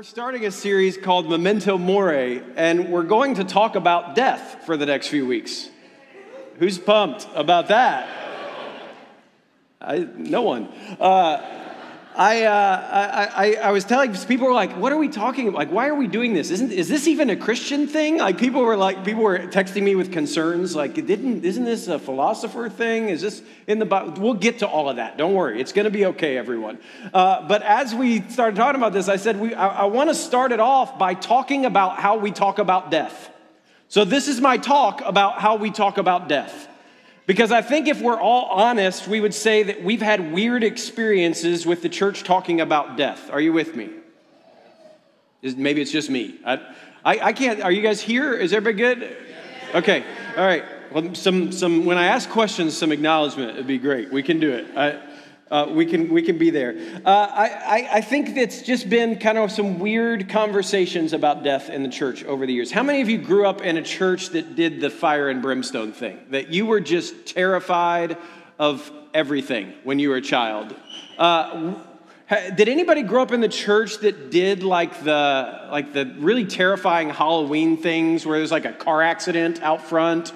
we're starting a series called Memento Mori, and we're going to talk about death for the next few weeks. Who's pumped about that? I, no one. Uh, I, uh, I, I, I, was telling people were like, what are we talking about? Like, why are we doing this? Isn't, is this even a Christian thing? Like, people were like, people were texting me with concerns. Like, didn't, isn't this a philosopher thing? Is this in the Bible? We'll get to all of that. Don't worry. It's going to be okay, everyone. Uh, but as we started talking about this, I said, we, I, I want to start it off by talking about how we talk about death. So this is my talk about how we talk about death. Because I think if we're all honest, we would say that we've had weird experiences with the church talking about death. Are you with me? Is, maybe it's just me. I, I, I, can't. Are you guys here? Is everybody good? Okay. All right. Well, some, some, when I ask questions, some acknowledgement would be great. We can do it. Uh, we, can, we can be there. Uh, I, I, think it's just been kind of some weird conversations about death in the church over the years. How many of you grew up in a church that did the fire and brimstone thing? That you were just terrified of everything when you were a child? Uh, did anybody grow up in the church that did like the like the really terrifying Halloween things where there's like a car accident out front?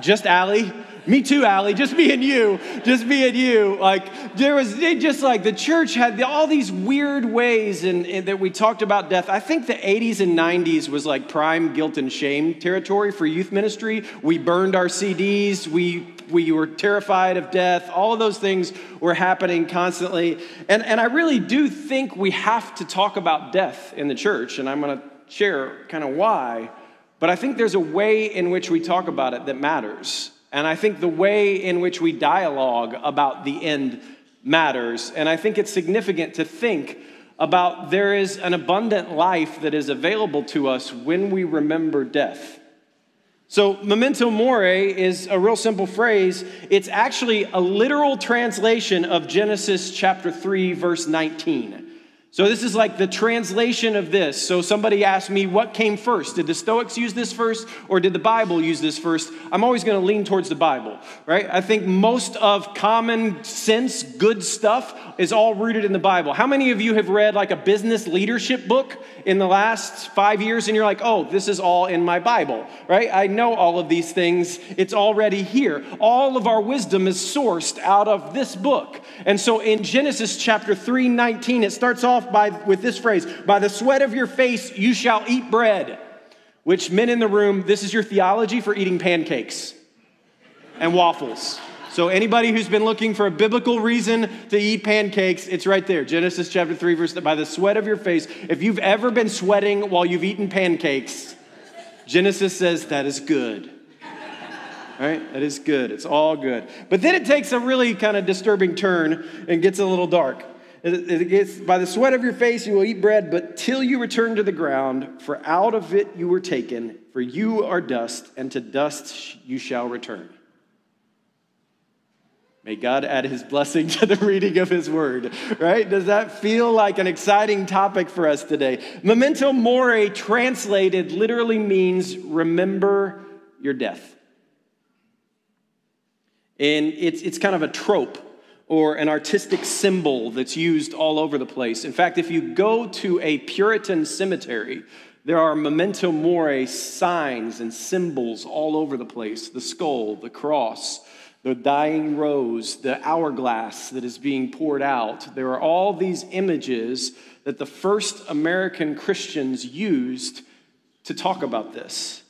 Just Allie? Me too, Allie. Just me and you. Just me and you. Like there was it just like the church had all these weird ways and that we talked about death. I think the 80s and 90s was like prime guilt and shame territory for youth ministry. We burned our CDs. We we were terrified of death. All of those things were happening constantly. And and I really do think we have to talk about death in the church. And I'm going to share kind of why. But I think there's a way in which we talk about it that matters. And I think the way in which we dialogue about the end matters. And I think it's significant to think about there is an abundant life that is available to us when we remember death. So, memento mori is a real simple phrase. It's actually a literal translation of Genesis chapter 3, verse 19. So, this is like the translation of this. So, somebody asked me, what came first? Did the Stoics use this first or did the Bible use this first? I'm always going to lean towards the Bible, right? I think most of common sense, good stuff is all rooted in the Bible. How many of you have read like a business leadership book in the last five years and you're like, oh, this is all in my Bible, right? I know all of these things, it's already here. All of our wisdom is sourced out of this book. And so, in Genesis chapter 3 19, it starts off off by, with this phrase By the sweat of your face you shall eat bread. Which, men in the room, this is your theology for eating pancakes and waffles. So, anybody who's been looking for a biblical reason to eat pancakes, it's right there. Genesis chapter 3, verse by the sweat of your face. If you've ever been sweating while you've eaten pancakes, Genesis says that is good. Right? That is good. It's all good. But then it takes a really kind of disturbing turn and gets a little dark. It gets, by the sweat of your face you will eat bread, but till you return to the ground, for out of it you were taken, for you are dust, and to dust you shall return. May God add his blessing to the reading of his word, right? Does that feel like an exciting topic for us today? Memento mori, translated, literally means remember your death. And it's, it's kind of a trope or an artistic symbol that's used all over the place. In fact, if you go to a Puritan cemetery, there are memento mori signs and symbols all over the place the skull, the cross, the dying rose, the hourglass that is being poured out. There are all these images that the first American Christians used to talk about this.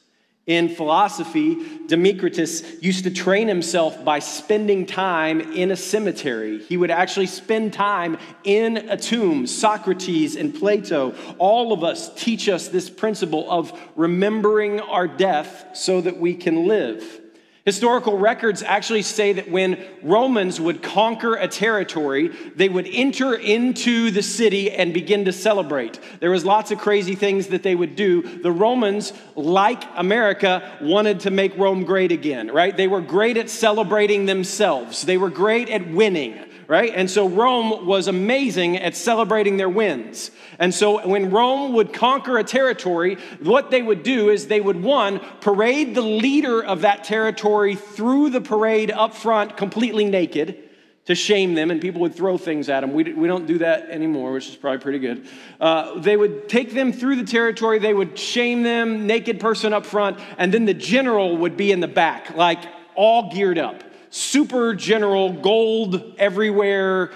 In philosophy, Democritus used to train himself by spending time in a cemetery. He would actually spend time in a tomb. Socrates and Plato, all of us teach us this principle of remembering our death so that we can live. Historical records actually say that when Romans would conquer a territory, they would enter into the city and begin to celebrate. There was lots of crazy things that they would do. The Romans, like America, wanted to make Rome great again, right? They were great at celebrating themselves. They were great at winning right? And so Rome was amazing at celebrating their wins. And so when Rome would conquer a territory, what they would do is they would, one, parade the leader of that territory through the parade up front completely naked. to shame them, and people would throw things at them. We, we don't do that anymore, which is probably pretty good. Uh, they would take them through the territory, they would shame them, naked person up front, and then the general would be in the back, like all geared up. Super general, gold everywhere,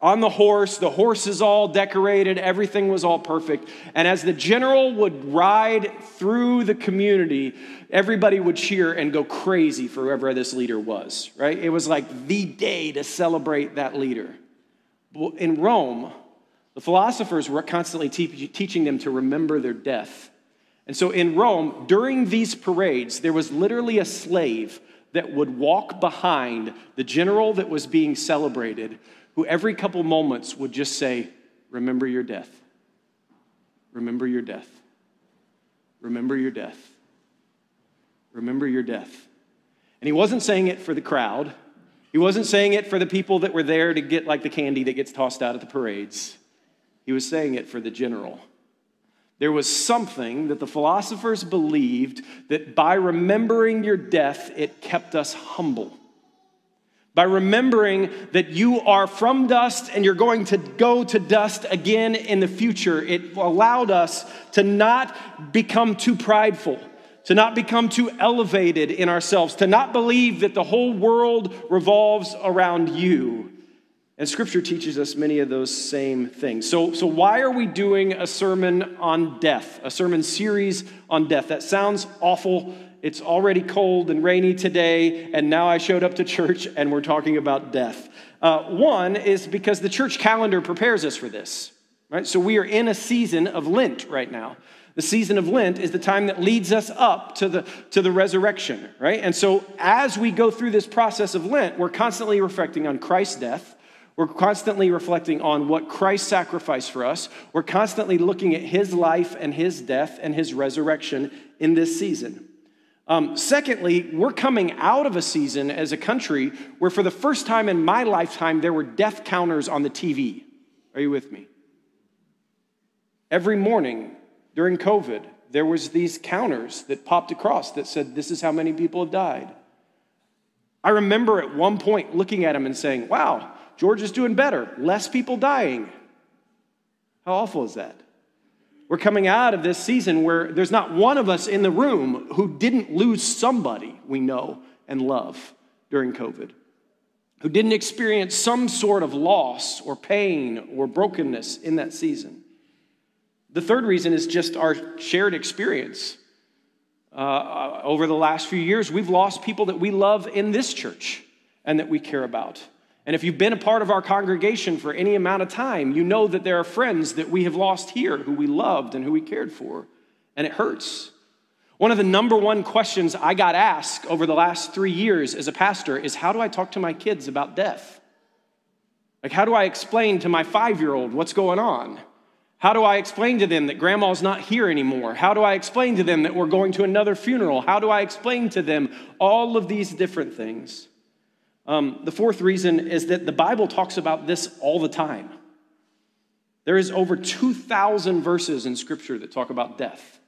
on the horse. The horse is all decorated, everything was all perfect. And as the general would ride through the community, everybody would cheer and go crazy for whoever this leader was, right? It was like the day to celebrate that leader. In Rome, the philosophers were constantly te- teaching them to remember their death. And so in Rome, during these parades, there was literally a slave that would walk behind the general that was being celebrated who every couple moments would just say, Remember your death. Remember your death. Remember your death. Remember your death. And he wasn't saying it for the crowd. He wasn't saying it for the people that were there to get like the candy that gets tossed out at the parades. He was saying it for the general. There was something that the philosophers believed that by remembering your death, it kept us humble by remembering that you are from dust and you're going to go to dust again in the future. It allowed us to not become too prideful, to not become too elevated in ourselves, to not believe that the whole world revolves around you. And scripture teaches us many of those same things. So, so why are we doing a sermon on death, a sermon series on death? That sounds awful it's already cold and rainy today, and now I showed up to church and we're talking about death. Uh, one is because the church calendar prepares us for this, right? So we are in a season of Lent right now. The season of Lent is the time that leads us up to the, to the resurrection, right? And so as we go through this process of Lent, we're constantly reflecting on Christ's death. We're constantly reflecting on what Christ sacrificed for us. We're constantly looking at his life and his death and his resurrection in this season. Um, secondly, we're coming out of a season as a country where, for the first time in my lifetime, there were death counters on the TV. Are you with me? Every morning during COVID, there was these counters that popped across that said, "This is how many people have died." I remember at one point looking at them and saying, "Wow, George is doing better. Less people dying." How awful is that? We're coming out of this season where there's not one of us in the room who didn't lose somebody we know and love during COVID, who didn't experience some sort of loss or pain or brokenness in that season. The third reason is just our shared experience. Uh, over the last few years, we've lost people that we love in this church and that we care about. And if you've been a part of our congregation for any amount of time, you know that there are friends that we have lost here who we loved and who we cared for, and it hurts. One of the number one questions I got asked over the last three years as a pastor is how do I talk to my kids about death? Like, how do I explain to my five year old what's going on? How do I explain to them that grandma's not here anymore? How do I explain to them that we're going to another funeral? How do I explain to them all of these different things? Um, the fourth reason is that the Bible talks about this all the time. There is over 2,000 verses in Scripture that talk about death.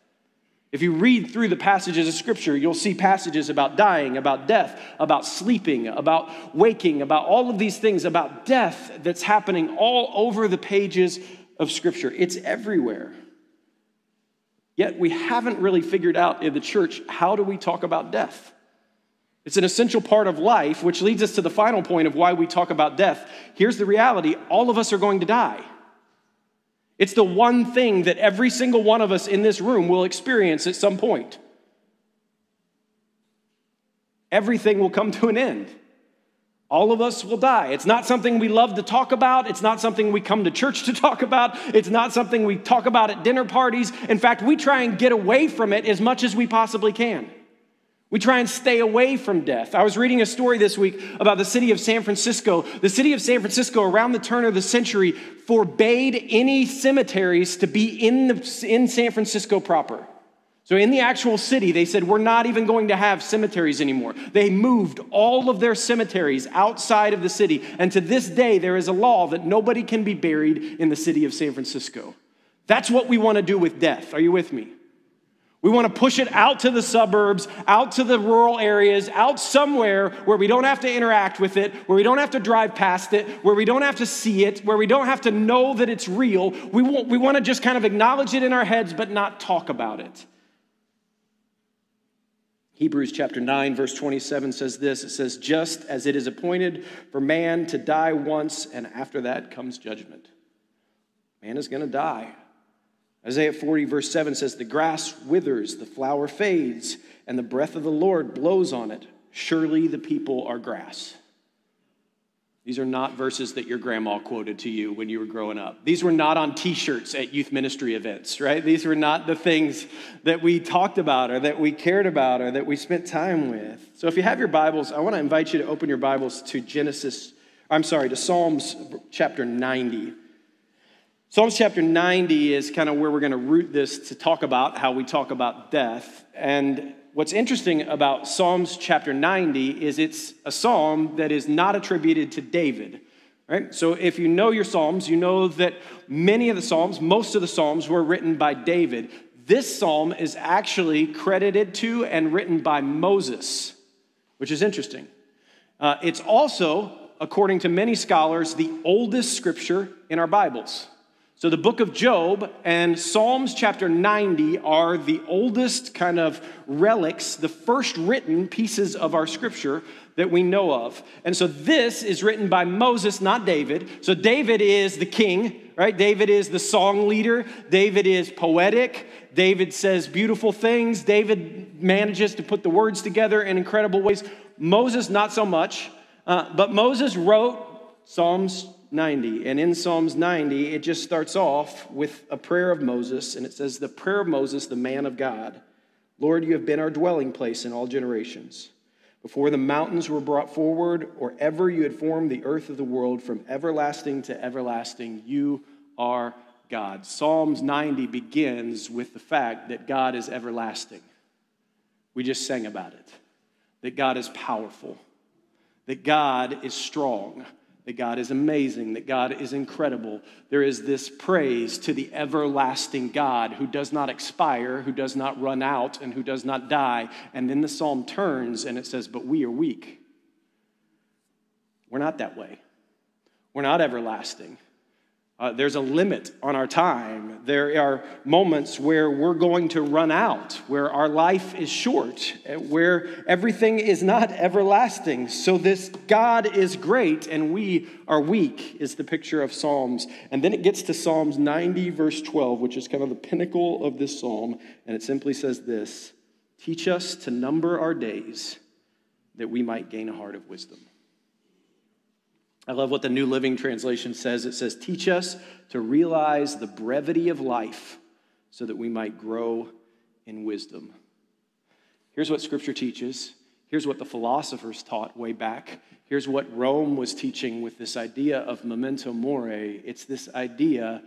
If you read through the passages of Scripture, you'll see passages about dying, about death, about sleeping, about waking, about all of these things, about death that's happening all over the pages of Scripture. It's everywhere. Yet we haven't really figured out in the church how do we talk about death? It's an essential part of life, which leads us to the final point of why we talk about death. Here's the reality all of us are going to die. It's the one thing that every single one of us in this room will experience at some point. Everything will come to an end. All of us will die. It's not something we love to talk about. It's not something we come to church to talk about. It's not something we talk about at dinner parties. In fact, we try and get away from it as much as we possibly can. We try and stay away from death. I was reading a story this week about the city of San Francisco. The city of San Francisco, around the turn of the century, forbade any cemeteries to be in, the, in San Francisco proper. So, in the actual city, they said, We're not even going to have cemeteries anymore. They moved all of their cemeteries outside of the city. And to this day, there is a law that nobody can be buried in the city of San Francisco. That's what we want to do with death. Are you with me? We want to push it out to the suburbs, out to the rural areas, out somewhere where we don't have to interact with it, where we don't have to drive past it, where we don't have to see it, where we don't have to know that it's real. We want, we want to just kind of acknowledge it in our heads, but not talk about it. Hebrews chapter 9, verse 27 says this it says, Just as it is appointed for man to die once, and after that comes judgment. Man is going to die. Isaiah 40, verse 7 says, The grass withers, the flower fades, and the breath of the Lord blows on it. Surely the people are grass. These are not verses that your grandma quoted to you when you were growing up. These were not on t shirts at youth ministry events, right? These were not the things that we talked about or that we cared about or that we spent time with. So if you have your Bibles, I want to invite you to open your Bibles to Genesis, I'm sorry, to Psalms chapter 90. Psalms chapter 90 is kind of where we're going to root this to talk about how we talk about death. And what's interesting about Psalms chapter 90 is it's a psalm that is not attributed to David. Right? So if you know your Psalms, you know that many of the Psalms, most of the Psalms were written by David. This psalm is actually credited to and written by Moses, which is interesting. Uh, it's also, according to many scholars, the oldest scripture in our Bibles. So, the book of Job and Psalms chapter 90 are the oldest kind of relics, the first written pieces of our scripture that we know of. And so, this is written by Moses, not David. So, David is the king, right? David is the song leader. David is poetic. David says beautiful things. David manages to put the words together in incredible ways. Moses, not so much. Uh, but Moses wrote Psalms 90. And in Psalms 90, it just starts off with a prayer of Moses, and it says, The prayer of Moses, the man of God. Lord, you have been our dwelling place in all generations. Before the mountains were brought forward, or ever you had formed the earth of the world, from everlasting to everlasting, you are God. Psalms 90 begins with the fact that God is everlasting. We just sang about it. That God is powerful, that God is strong that God is amazing, that God is incredible. There is this praise to the everlasting God who does not expire, who does not run out, and who does not die. And then the psalm turns and it says, But we are weak. We're not that way. We're not everlasting. Uh, there's a limit on our time. There are moments where we're going to run out, where our life is short, uh, where everything is not everlasting. So, this God is great and we are weak, is the picture of Psalms. And then it gets to Psalms 90, verse 12, which is kind of the pinnacle of this psalm. And it simply says this Teach us to number our days that we might gain a heart of wisdom. I love what the New Living Translation says. It says, Teach us to realize the brevity of life so that we might grow in wisdom. Here's what Scripture teaches. Here's what the philosophers taught way back. Here's what Rome was teaching with this idea of memento mori. It's this idea,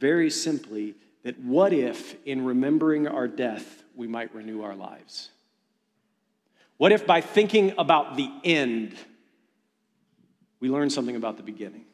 very simply, that what if, in remembering our death, we might renew our lives? What if, by thinking about the end, we learn something about the beginning?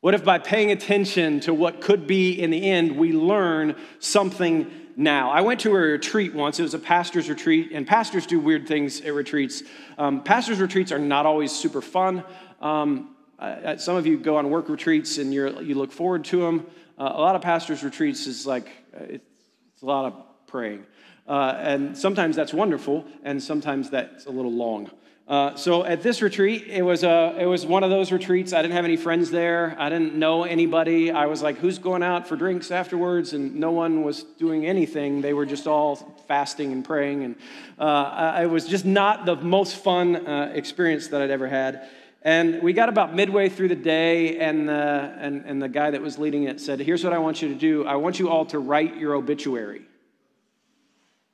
What if by paying attention to what could be in the end, we learn something now? I went to a retreat once. It was a pastor's retreat, and pastors do weird things at retreats. Um, pastors' retreats are not always super fun. Um, uh, some of you go on work retreats and you look forward to them. Uh, a lot of pastors' retreats is like, uh, it's a lot of praying. Uh, and sometimes that's wonderful, and sometimes that's a little long. Uh, so at this retreat, it was, a, it was one of those retreats. I didn't have any friends there. I didn't know anybody. I was like, who's going out for drinks afterwards? And no one was doing anything. They were just all fasting and praying. And uh, it was just not the most fun uh, experience that I'd ever had. And we got about midway through the day, and the, and, and the guy that was leading it said, Here's what I want you to do I want you all to write your obituary.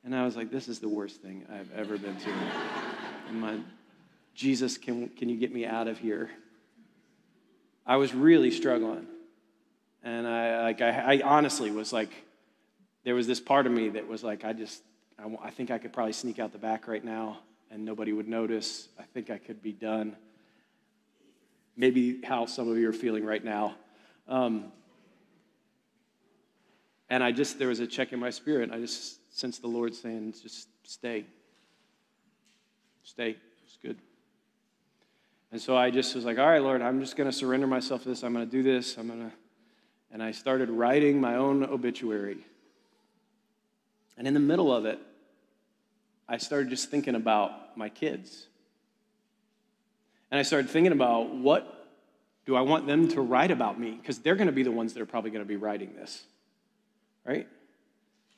And I was like, This is the worst thing I've ever been to in my Jesus, can, can you get me out of here? I was really struggling. And I, like, I, I honestly was like, there was this part of me that was like, I just, I, I think I could probably sneak out the back right now and nobody would notice. I think I could be done. Maybe how some of you are feeling right now. Um, and I just, there was a check in my spirit. I just sensed the Lord saying, just stay. Stay. It's good. And so I just was like, all right, Lord, I'm just going to surrender myself to this. I'm going to do this. I'm going to. And I started writing my own obituary. And in the middle of it, I started just thinking about my kids. And I started thinking about what do I want them to write about me? Because they're going to be the ones that are probably going to be writing this, right?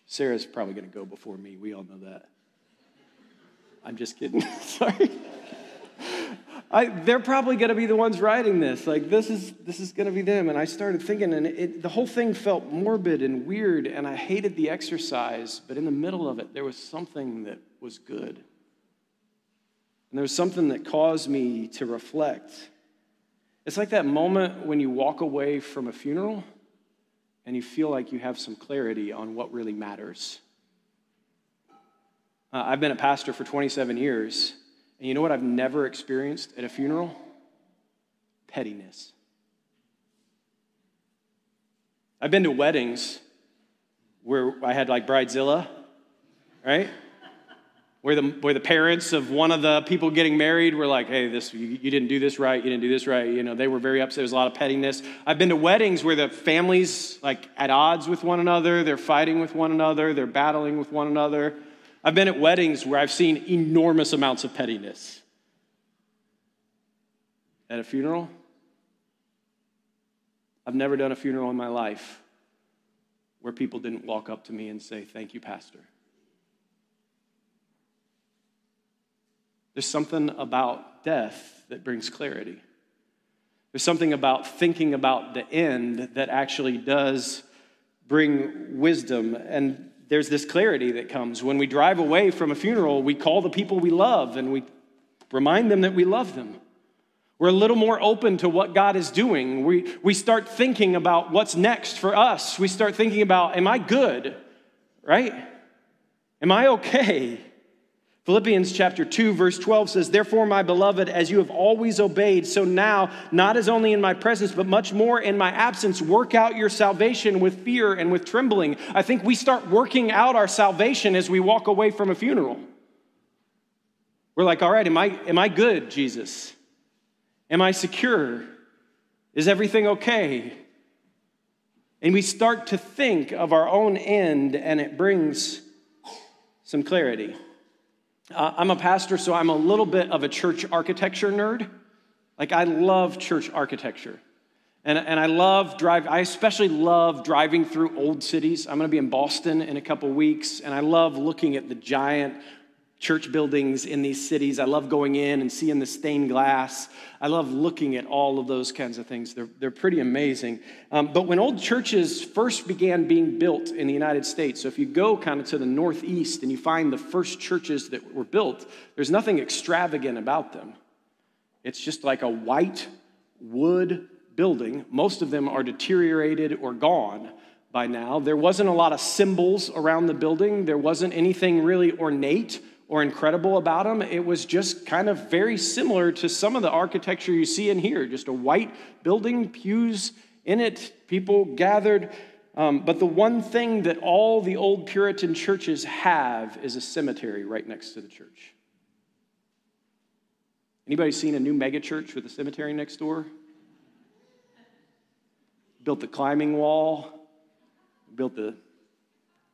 Sarah's probably going to go before me. We all know that. I'm just kidding. Sorry. I, they're probably going to be the ones writing this. Like this is this is going to be them. And I started thinking, and it, the whole thing felt morbid and weird, and I hated the exercise. But in the middle of it, there was something that was good, and there was something that caused me to reflect. It's like that moment when you walk away from a funeral, and you feel like you have some clarity on what really matters. Uh, I've been a pastor for 27 years. And you know what I've never experienced at a funeral? Pettiness. I've been to weddings where I had like Bridezilla, right? Where the, where the parents of one of the people getting married were like, hey, this, you, you didn't do this right, you didn't do this right. You know, they were very upset. There was a lot of pettiness. I've been to weddings where the families like at odds with one another, they're fighting with one another, they're battling with one another. I've been at weddings where I've seen enormous amounts of pettiness. At a funeral, I've never done a funeral in my life where people didn't walk up to me and say, Thank you, Pastor. There's something about death that brings clarity. There's something about thinking about the end that actually does bring wisdom. And there's this clarity that comes. When we drive away from a funeral, we call the people we love and we remind them that we love them. We're a little more open to what God is doing. We, we start thinking about what's next for us. We start thinking about, am I good? Right? Am I okay? Philippians chapter 2, verse 12 says, Therefore, my beloved, as you have always obeyed, so now, not as only in my presence, but much more in my absence, work out your salvation with fear and with trembling. I think we start working out our salvation as we walk away from a funeral. We're like, All right, am I, am I good, Jesus? Am I secure? Is everything okay? And we start to think of our own end, and it brings some clarity. Uh, I'm a pastor, so I'm a little bit of a church architecture nerd. Like, I love church architecture. And, and I love drive. I especially love driving through old cities. I'm going to be in Boston in a couple weeks, and I love looking at the giant church buildings in these cities. I love going in and seeing the stained glass. I love looking at all of those kinds of things. They're, they're pretty amazing. Um, but when old churches first began being built in the United States, so if you go kind of to the northeast and you find the first churches that were built, there's nothing extravagant about them. It's just like a white wood building. Most of them are deteriorated or gone by now. There wasn't a lot of symbols around the building, there wasn't anything really ornate or incredible about them. It was just kind of very similar to some of the architecture you see in here just a white building, pews in it, people gathered. Um, but the one thing that all the old Puritan churches have is a cemetery right next to the church. Anybody seen a new megachurch with a cemetery next door? Built the climbing wall, built the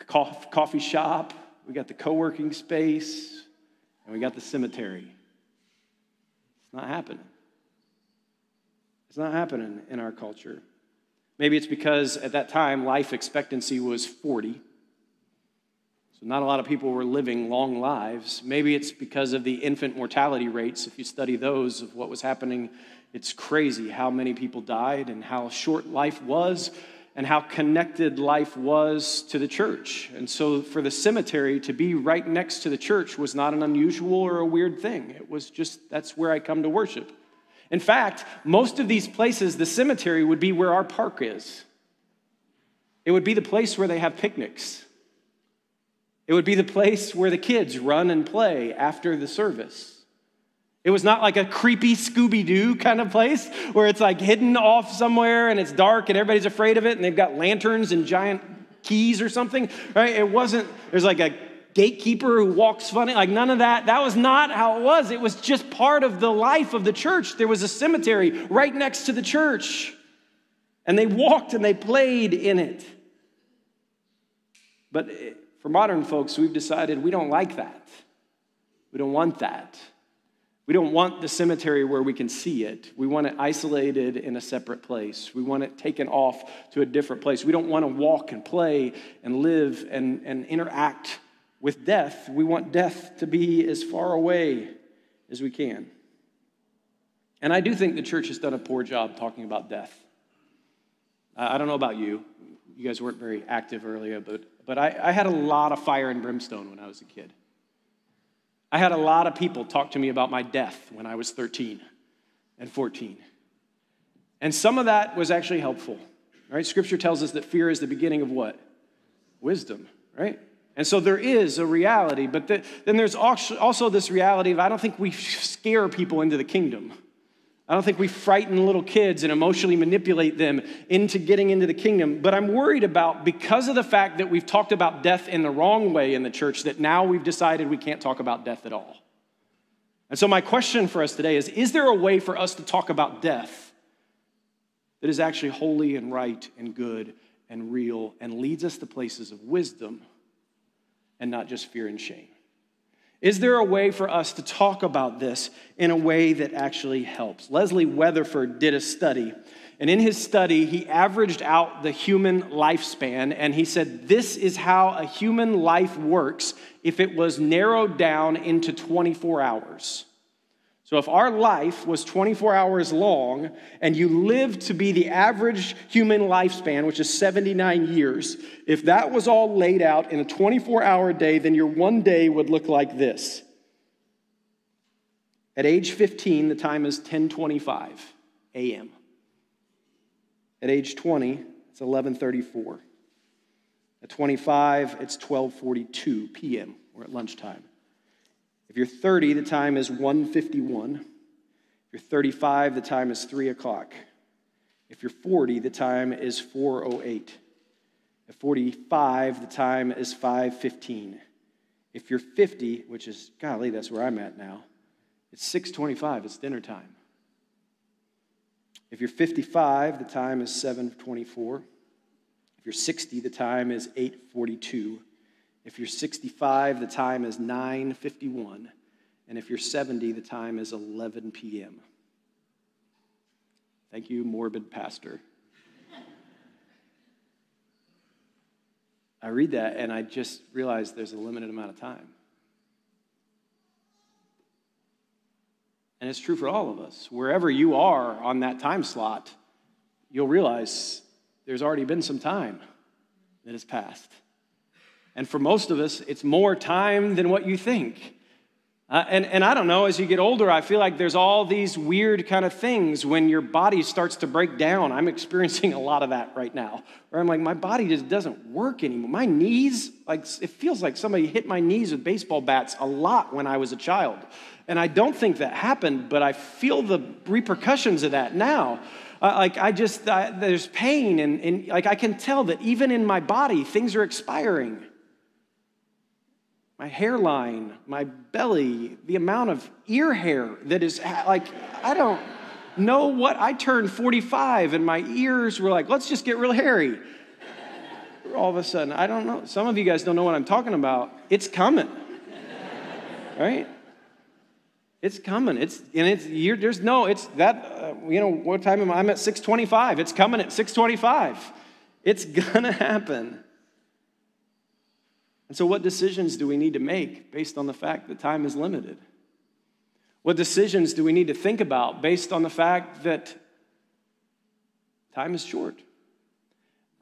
coffee shop, we got the co working space, and we got the cemetery. It's not happening. It's not happening in our culture. Maybe it's because at that time life expectancy was 40. So, not a lot of people were living long lives. Maybe it's because of the infant mortality rates. If you study those of what was happening, it's crazy how many people died and how short life was and how connected life was to the church. And so, for the cemetery to be right next to the church was not an unusual or a weird thing. It was just that's where I come to worship. In fact, most of these places, the cemetery would be where our park is. It would be the place where they have picnics. It would be the place where the kids run and play after the service. It was not like a creepy Scooby Doo kind of place where it's like hidden off somewhere and it's dark and everybody's afraid of it and they've got lanterns and giant keys or something, right? It wasn't, there's like a gatekeeper who walks funny, like none of that. That was not how it was. It was just part of the life of the church. There was a cemetery right next to the church, and they walked and they played in it. But eh, for modern folks, we've decided we don't like that. We don't want that. We don't want the cemetery where we can see it. We want it isolated in a separate place. We want it taken off to a different place. We don't want to walk and play and live and, and interact with death. We want death to be as far away as we can. And I do think the church has done a poor job talking about death. I don't know about you. You guys weren't very active earlier, but, but I, I had a lot of fire and brimstone when I was a kid. I had a lot of people talk to me about my death when I was 13 and 14. And some of that was actually helpful. Right? Scripture tells us that fear is the beginning of what? Wisdom, right? And so there is a reality, but the, then there's also this reality of I don't think we scare people into the kingdom. I don't think we frighten little kids and emotionally manipulate them into getting into the kingdom. But I'm worried about, because of the fact that we've talked about death in the wrong way in the church, that now we've decided we can't talk about death at all. And so, my question for us today is Is there a way for us to talk about death that is actually holy and right and good and real and leads us to places of wisdom and not just fear and shame? Is there a way for us to talk about this in a way that actually helps? Leslie Weatherford did a study, and in his study, he averaged out the human lifespan, and he said, This is how a human life works if it was narrowed down into 24 hours. So, if our life was 24 hours long and you lived to be the average human lifespan, which is 79 years, if that was all laid out in a 24 hour day, then your one day would look like this. At age 15, the time is 10:25 a.m. At age 20, it's 11:34. At 25, it's 12:42 p.m. We're at lunchtime. If you're 30, the time is 151. If you're 35, the time is 3 o'clock. If you're 40, the time is 408. At 45, the time is 515. If you're 50, which is, golly, that's where I'm at now, it's 625, it's dinner time. If you're 55, the time is 724. If you're 60, the time is 842. If you're 65, the time is 9:51, and if you're 70, the time is 11 p.m. Thank you, morbid pastor. I read that and I just realize there's a limited amount of time. And it's true for all of us. Wherever you are on that time slot, you'll realize there's already been some time that has passed. And for most of us, it's more time than what you think. Uh, and, and I don't know, as you get older, I feel like there's all these weird kind of things when your body starts to break down. I'm experiencing a lot of that right now, where I'm like, my body just doesn't work anymore. My knees, like, it feels like somebody hit my knees with baseball bats a lot when I was a child. And I don't think that happened, but I feel the repercussions of that now. Uh, like, I just, uh, there's pain, and, and like, I can tell that even in my body, things are expiring my hairline, my belly, the amount of ear hair that is like, I don't know what. I turned 45 and my ears were like, let's just get real hairy. All of a sudden, I don't know. Some of you guys don't know what I'm talking about. It's coming, right? It's coming. It's and it's you're, there's no. It's that. Uh, you know what time am I? I'm at 6:25. It's coming at 6:25. It's gonna happen. And so, what decisions do we need to make based on the fact that time is limited? What decisions do we need to think about based on the fact that time is short?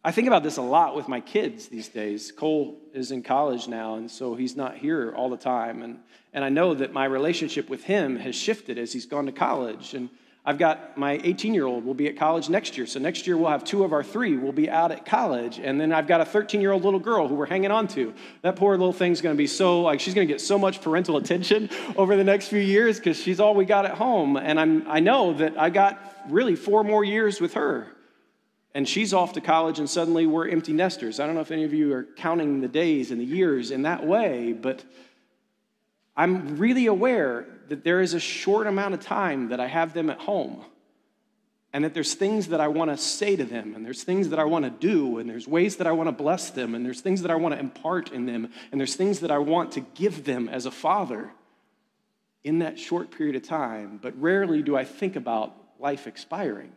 I think about this a lot with my kids these days. Cole is in college now, and so he's not here all the time. And, and I know that my relationship with him has shifted as he's gone to college. And I've got my 18 year old will be at college next year. So next year we'll have two of our three will be out at college. And then I've got a 13 year old little girl who we're hanging on to. That poor little thing's going to be so, like, she's going to get so much parental attention over the next few years because she's all we got at home. And I'm, I know that I got really four more years with her. And she's off to college, and suddenly we're empty nesters. I don't know if any of you are counting the days and the years in that way, but I'm really aware that there is a short amount of time that I have them at home and that there's things that I want to say to them, and there's things that I want to do, and there's ways that I want to bless them, and there's things that I want to impart in them, and there's things that I want to give them as a father in that short period of time. But rarely do I think about life expiring.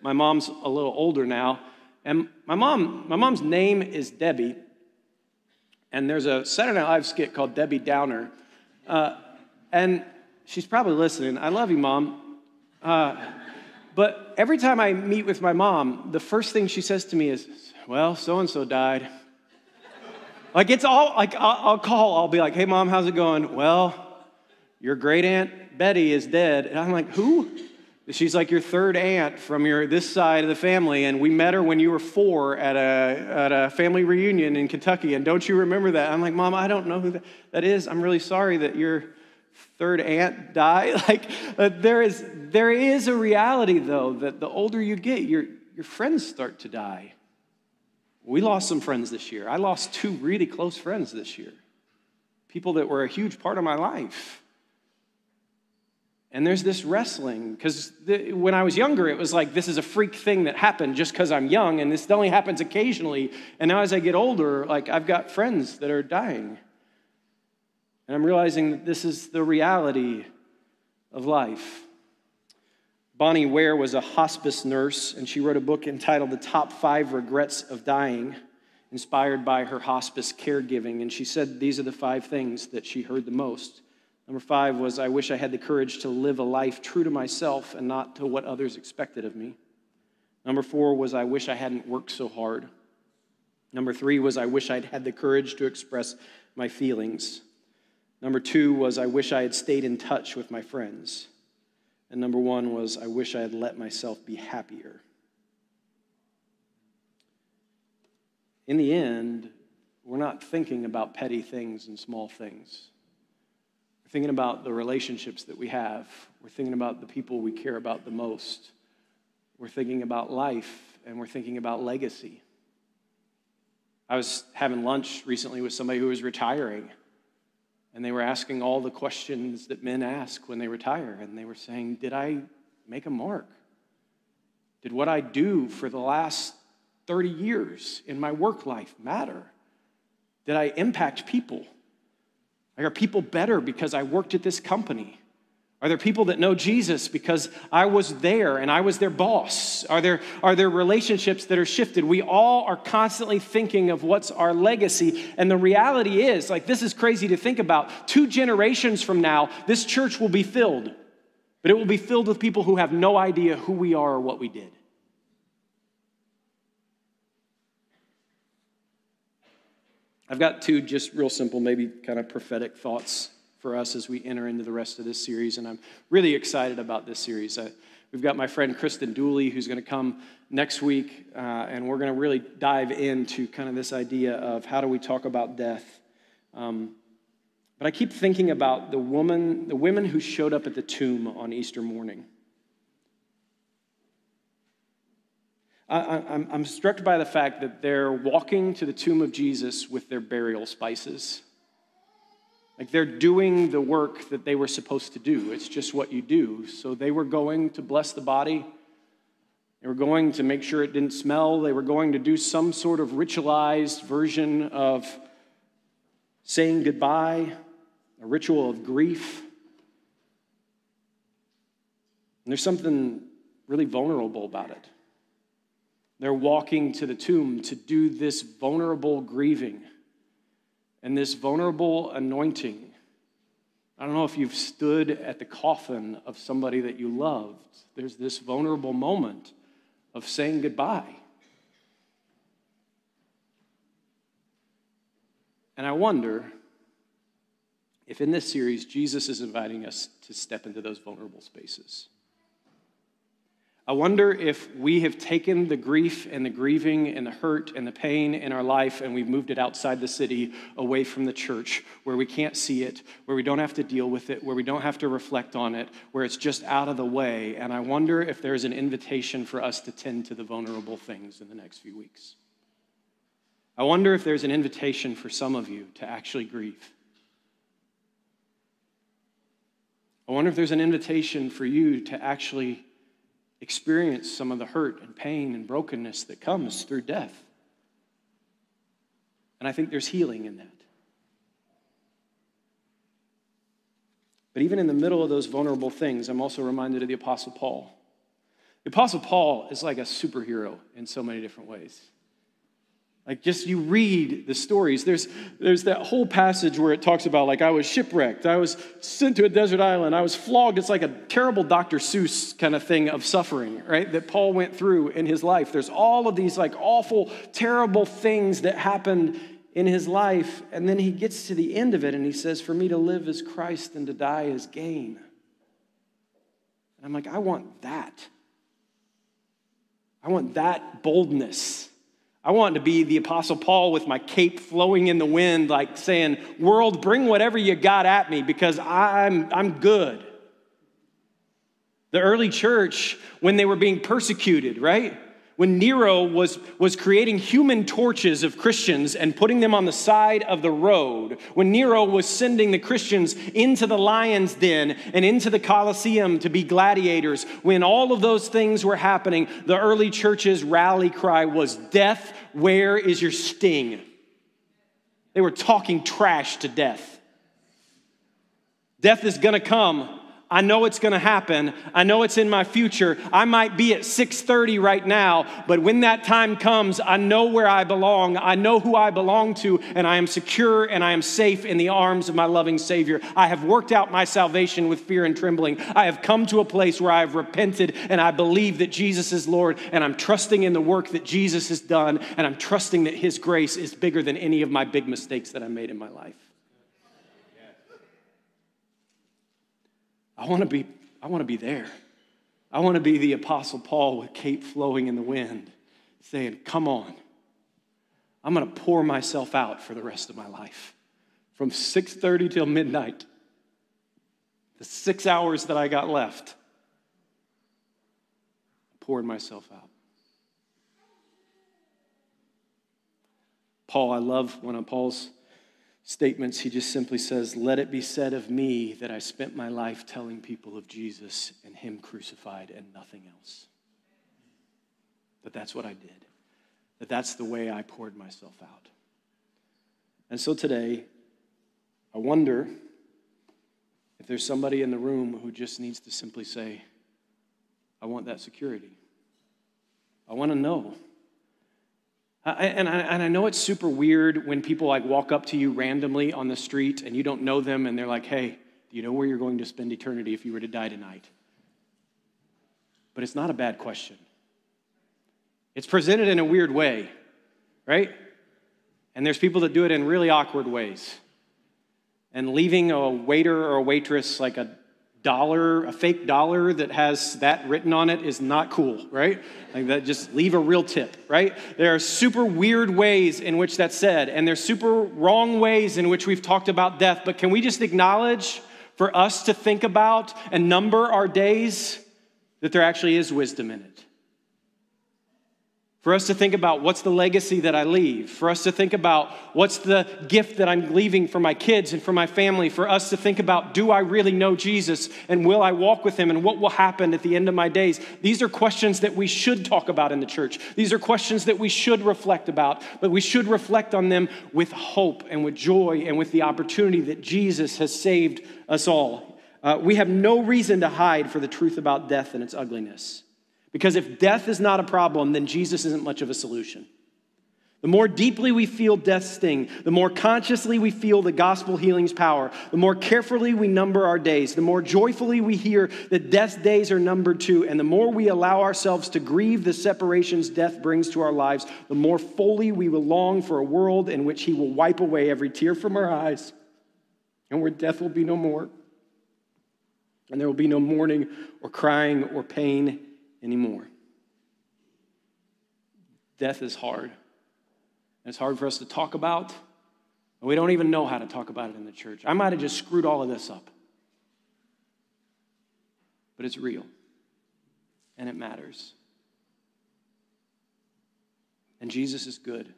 My mom's a little older now, and my mom, my mom's name is Debbie, and there's a Saturday Night Live skit called Debbie Downer, uh, and she's probably listening. I love you, mom. Uh, but every time I meet with my mom, the first thing she says to me is, Well, so and so died. like, it's all, like, I'll, I'll, call, I'll be like, Hey, mom, how's it going? Well, your great aunt Betty is dead. And I'm like, Who? She's like your third aunt from your this side of the family, and we met her when you were four at a, at a family reunion in Kentucky. And don't you remember that? I'm like, Mom, I don't know who that, that is. I'm really sorry that you're third aunt died. Like uh, there is there is a reality though that the older you get, your your friends start to die. We lost some friends this year. I lost two really close friends this year. People that were a huge part of my life. And there's this wrestling because when I was younger, it was like this is a freak thing that happened just because I'm young, and this only happens occasionally. And now, as I get older, like I've got friends that are dying. And I'm realizing that this is the reality of life. Bronnie Ware was a hospice nurse, and she wrote a book entitled The Top Five Regrets of Dying, inspired by her hospice caregiving. And she said these are the five things that she heard the most. Number five was, I wish I had the courage to live a life true to myself and not to what others expected of me. Number four was, I wish I hadn't worked so hard. Number three was, I wish I'd had the courage to express my feelings. Number two was, I wish I had stayed in touch with my friends. And number one was, I wish I had let myself be happier. In the end, we're not thinking about petty things and small things. Thinking about the relationships that we have. We're thinking about the people we care about the most. We're thinking about life and we're thinking about legacy. I was having lunch recently with somebody who was retiring. And they were asking all the questions that men ask when they retire. And they were saying, Did I make a mark? Did what I do for the last 30 years in my work life matter? Did I impact people? Are people better because I worked at this company? Are there people that know Jesus because I was there and I was their boss? Are there, are there relationships that are shifted? We all are constantly thinking of what's our legacy. And the reality is, like, this is crazy to think about. Two generations from now, this church will be filled, but it will be filled with people who have no idea who we are or what we did. I've got two just real simple, maybe kind of prophetic thoughts for us as we enter into the rest of this series. And I'm really excited about this series. I, we've got my friend Kristen Dooley who's going to come next week, uh, and we're going to really dive into kind of this idea of how do we talk about death. Um, but I keep thinking about the woman, the women who showed up at the tomb on Easter morning. I, am struck by the fact that they're walking to the tomb of Jesus with their burial spices. Like they're doing the work that they were supposed to do. It's just what you do. So they were going to bless the body. They were going to make sure it didn't smell. They were going to do some sort of ritualized version of saying goodbye, a ritual of grief. And there's something really vulnerable about it. They're walking to the tomb to do this vulnerable grieving and this vulnerable anointing. I don't know if you've stood at the coffin of somebody that you loved. There's this vulnerable moment of saying goodbye. And I wonder if in this series, Jesus is inviting us to step into those vulnerable spaces. I wonder if we have taken the grief and the grieving and the hurt and the pain in our life and we've moved it outside the city, away from the church, where we can't see it, where we don't have to deal with it, where we don't have to reflect on it, where it's just out of the way. And I wonder if there's an invitation for us to tend to the vulnerable things in the next few weeks. I wonder if there's an invitation for some of you to actually grieve. I wonder if there's an invitation for you to actually experience some of the hurt and pain and brokenness that comes through death. And I think there's healing in that. But even in the middle of those vulnerable things, I'm also reminded of the Apostle Paul. The Apostle Paul is like a superhero in so many different ways. Like, just you read the stories. There's, there's that whole passage where it talks about, like, I was shipwrecked, I was sent to a desert island, I was flogged. It's like a terrible Dr. Seuss kind of thing of suffering, right? That Paul went through in his life. There's all of these, like, awful, terrible things that happened in his life. And then he gets to the end of it and he says, For me to live is Christ and to die is gain. And I'm like, I want that. I want that boldness. I want to be the Apostle Paul with my cape flowing in the wind, like saying, World, bring whatever you got at me because I'm, I'm good. The early church, when they were being persecuted, right? When Nero was, was creating human torches of Christians and putting them on the side of the road, when Nero was sending the Christians into the lion's den and into the Colosseum to be gladiators, when all of those things were happening, the early church's rally cry was, Death, where is your sting? They were talking trash to death. Death is gonna come I know it's going to happen. I know it's in my future. I might be at 6:30 right now, but when that time comes, I know where I belong. I know who I belong to, and I am secure and I am safe in the arms of my loving Savior. I have worked out my salvation with fear and trembling. I have come to a place where I have repented and I believe that Jesus is Lord, and I'm trusting in the work that Jesus has done, and I'm trusting that his grace is bigger than any of my big mistakes that I made in my life. I want to be, I want to be there. I want to be the Apostle Paul with cape flowing in the wind, saying, Come on. I'm going to pour myself out for the rest of my life. From 6:30 till midnight. The six hours that I got left. Pouring myself out. Paul, I love one of Paul's statements, he just simply says, Let it be said of me that I spent my life telling people of Jesus and Him crucified and nothing else. That that's what I did, that that's the way I poured myself out. And so today, I wonder if there's somebody in the room who just needs to simply say, I want that security. I want to know and, I, and I know it's super weird when people like walk up to you randomly on the street and you don't know them and they're like, hey, do you know where you're going to spend eternity if you were to die tonight? But it's not a bad question. It's presented in a weird way, right? And there's people that do it in really awkward ways. And leaving a waiter or a waitress like a dollar, a fake dollar that has that written on it is not cool, right? Like that, just leave a real tip, right? There are super weird ways in which that's said, and there's super wrong ways in which we've talked about death. But can we just acknowledge for us to think about and number our days that there actually is wisdom in it? For us to think about what's the legacy that I leave. For us to think about what's the gift that I'm leaving for my kids and for my family. For us to think about do I really know Jesus and will I walk with him and what will happen at the end of my days. These are questions that we should talk about in the church. These are questions that we should reflect about, but we should reflect on them with hope and with joy and with the opportunity that Jesus has saved us all. Uh, we have no reason to hide for the truth about death and its ugliness. Because if death is not a problem, then Jesus isn't much of a solution. The more deeply we feel death's sting, the more consciously we feel the gospel healing's power, the more carefully we number our days, the more joyfully we hear that death's days are numbered too, and the more we allow ourselves to grieve the separations death brings to our lives, the more fully we will long for a world in which He will wipe away every tear from our eyes and where death will be no more. And there will be no mourning or crying or pain anymore. Death is hard. It's hard for us to talk about. And we don't even know how to talk about it in the church. I might have just screwed all of this up. But it's real. And it matters. And Jesus is good.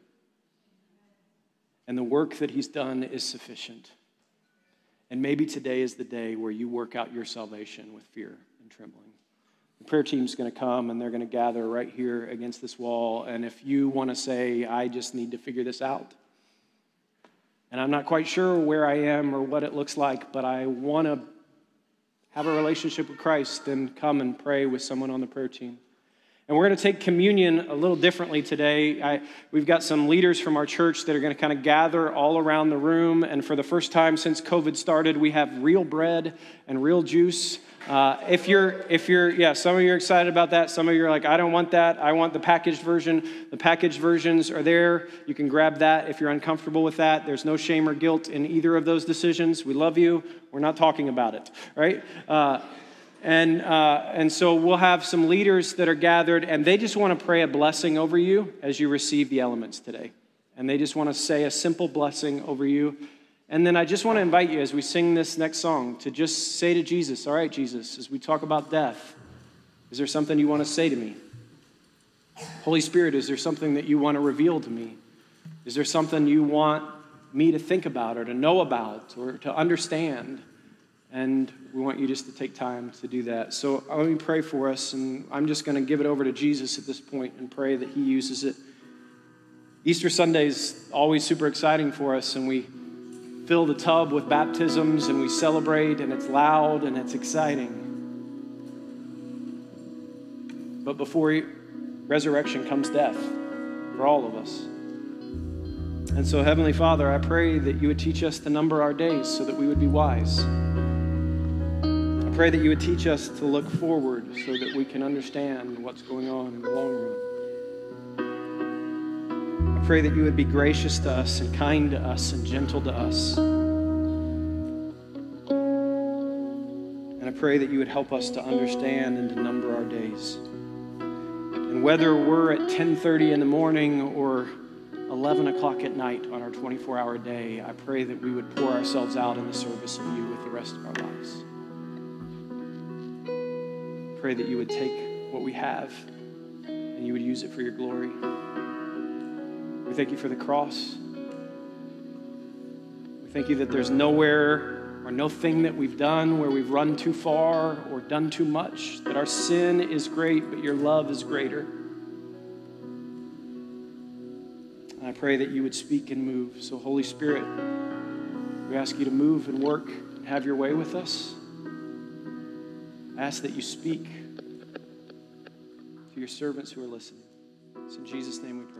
And the work that he's done is sufficient. And maybe today is the day where you work out your salvation with fear and trembling. The prayer team's going to come and they're going to gather right here against this wall. And if you want to say, I just need to figure this out, and I'm not quite sure where I am or what it looks like, but I want to have a relationship with Christ, then come and pray with someone on the prayer team. And we're going to take communion a little differently today. I, we've got some leaders from our church that are going to kind of gather all around the room. And for the first time since COVID started, we have real bread and real juice. Uh, if you're, if you're, yeah, some of you are excited about that. Some of you are like, I don't want that. I want the packaged version. The packaged versions are there. You can grab that if you're uncomfortable with that. There's no shame or guilt in either of those decisions. We love you. We're not talking about it, right? Uh, and, uh, and so we'll have some leaders that are gathered, and they just want to pray a blessing over you as you receive the elements today. And they just want to say a simple blessing over you. And then I just want to invite you as we sing this next song to just say to Jesus, All right, Jesus, as we talk about death, is there something you want to say to me? Holy Spirit, is there something that you want to reveal to me? Is there something you want me to think about or to know about or to understand? And we want you just to take time to do that. So uh, let me pray for us, and I'm just going to give it over to Jesus at this point and pray that He uses it. Easter Sunday is always super exciting for us, and we fill the tub with baptisms and we celebrate, and it's loud and it's exciting. But before resurrection comes death for all of us. And so, Heavenly Father, I pray that you would teach us to number our days so that we would be wise pray that you would teach us to look forward so that we can understand what's going on in the long run. I pray that you would be gracious to us and kind to us and gentle to us. And I pray that you would help us to understand and to number our days. And whether we're at 10:30 in the morning or 11 o'clock at night on our 24 hour day, I pray that we would pour ourselves out in the service of you with the rest of our lives pray that you would take what we have and you would use it for your glory. We thank you for the cross. We thank you that there's nowhere or no thing that we've done where we've run too far or done too much, that our sin is great, but your love is greater. And I pray that you would speak and move. So, Holy Spirit, we ask you to move and work and have your way with us. I ask that you speak to your servants who are listening. It's in Jesus' name we pray.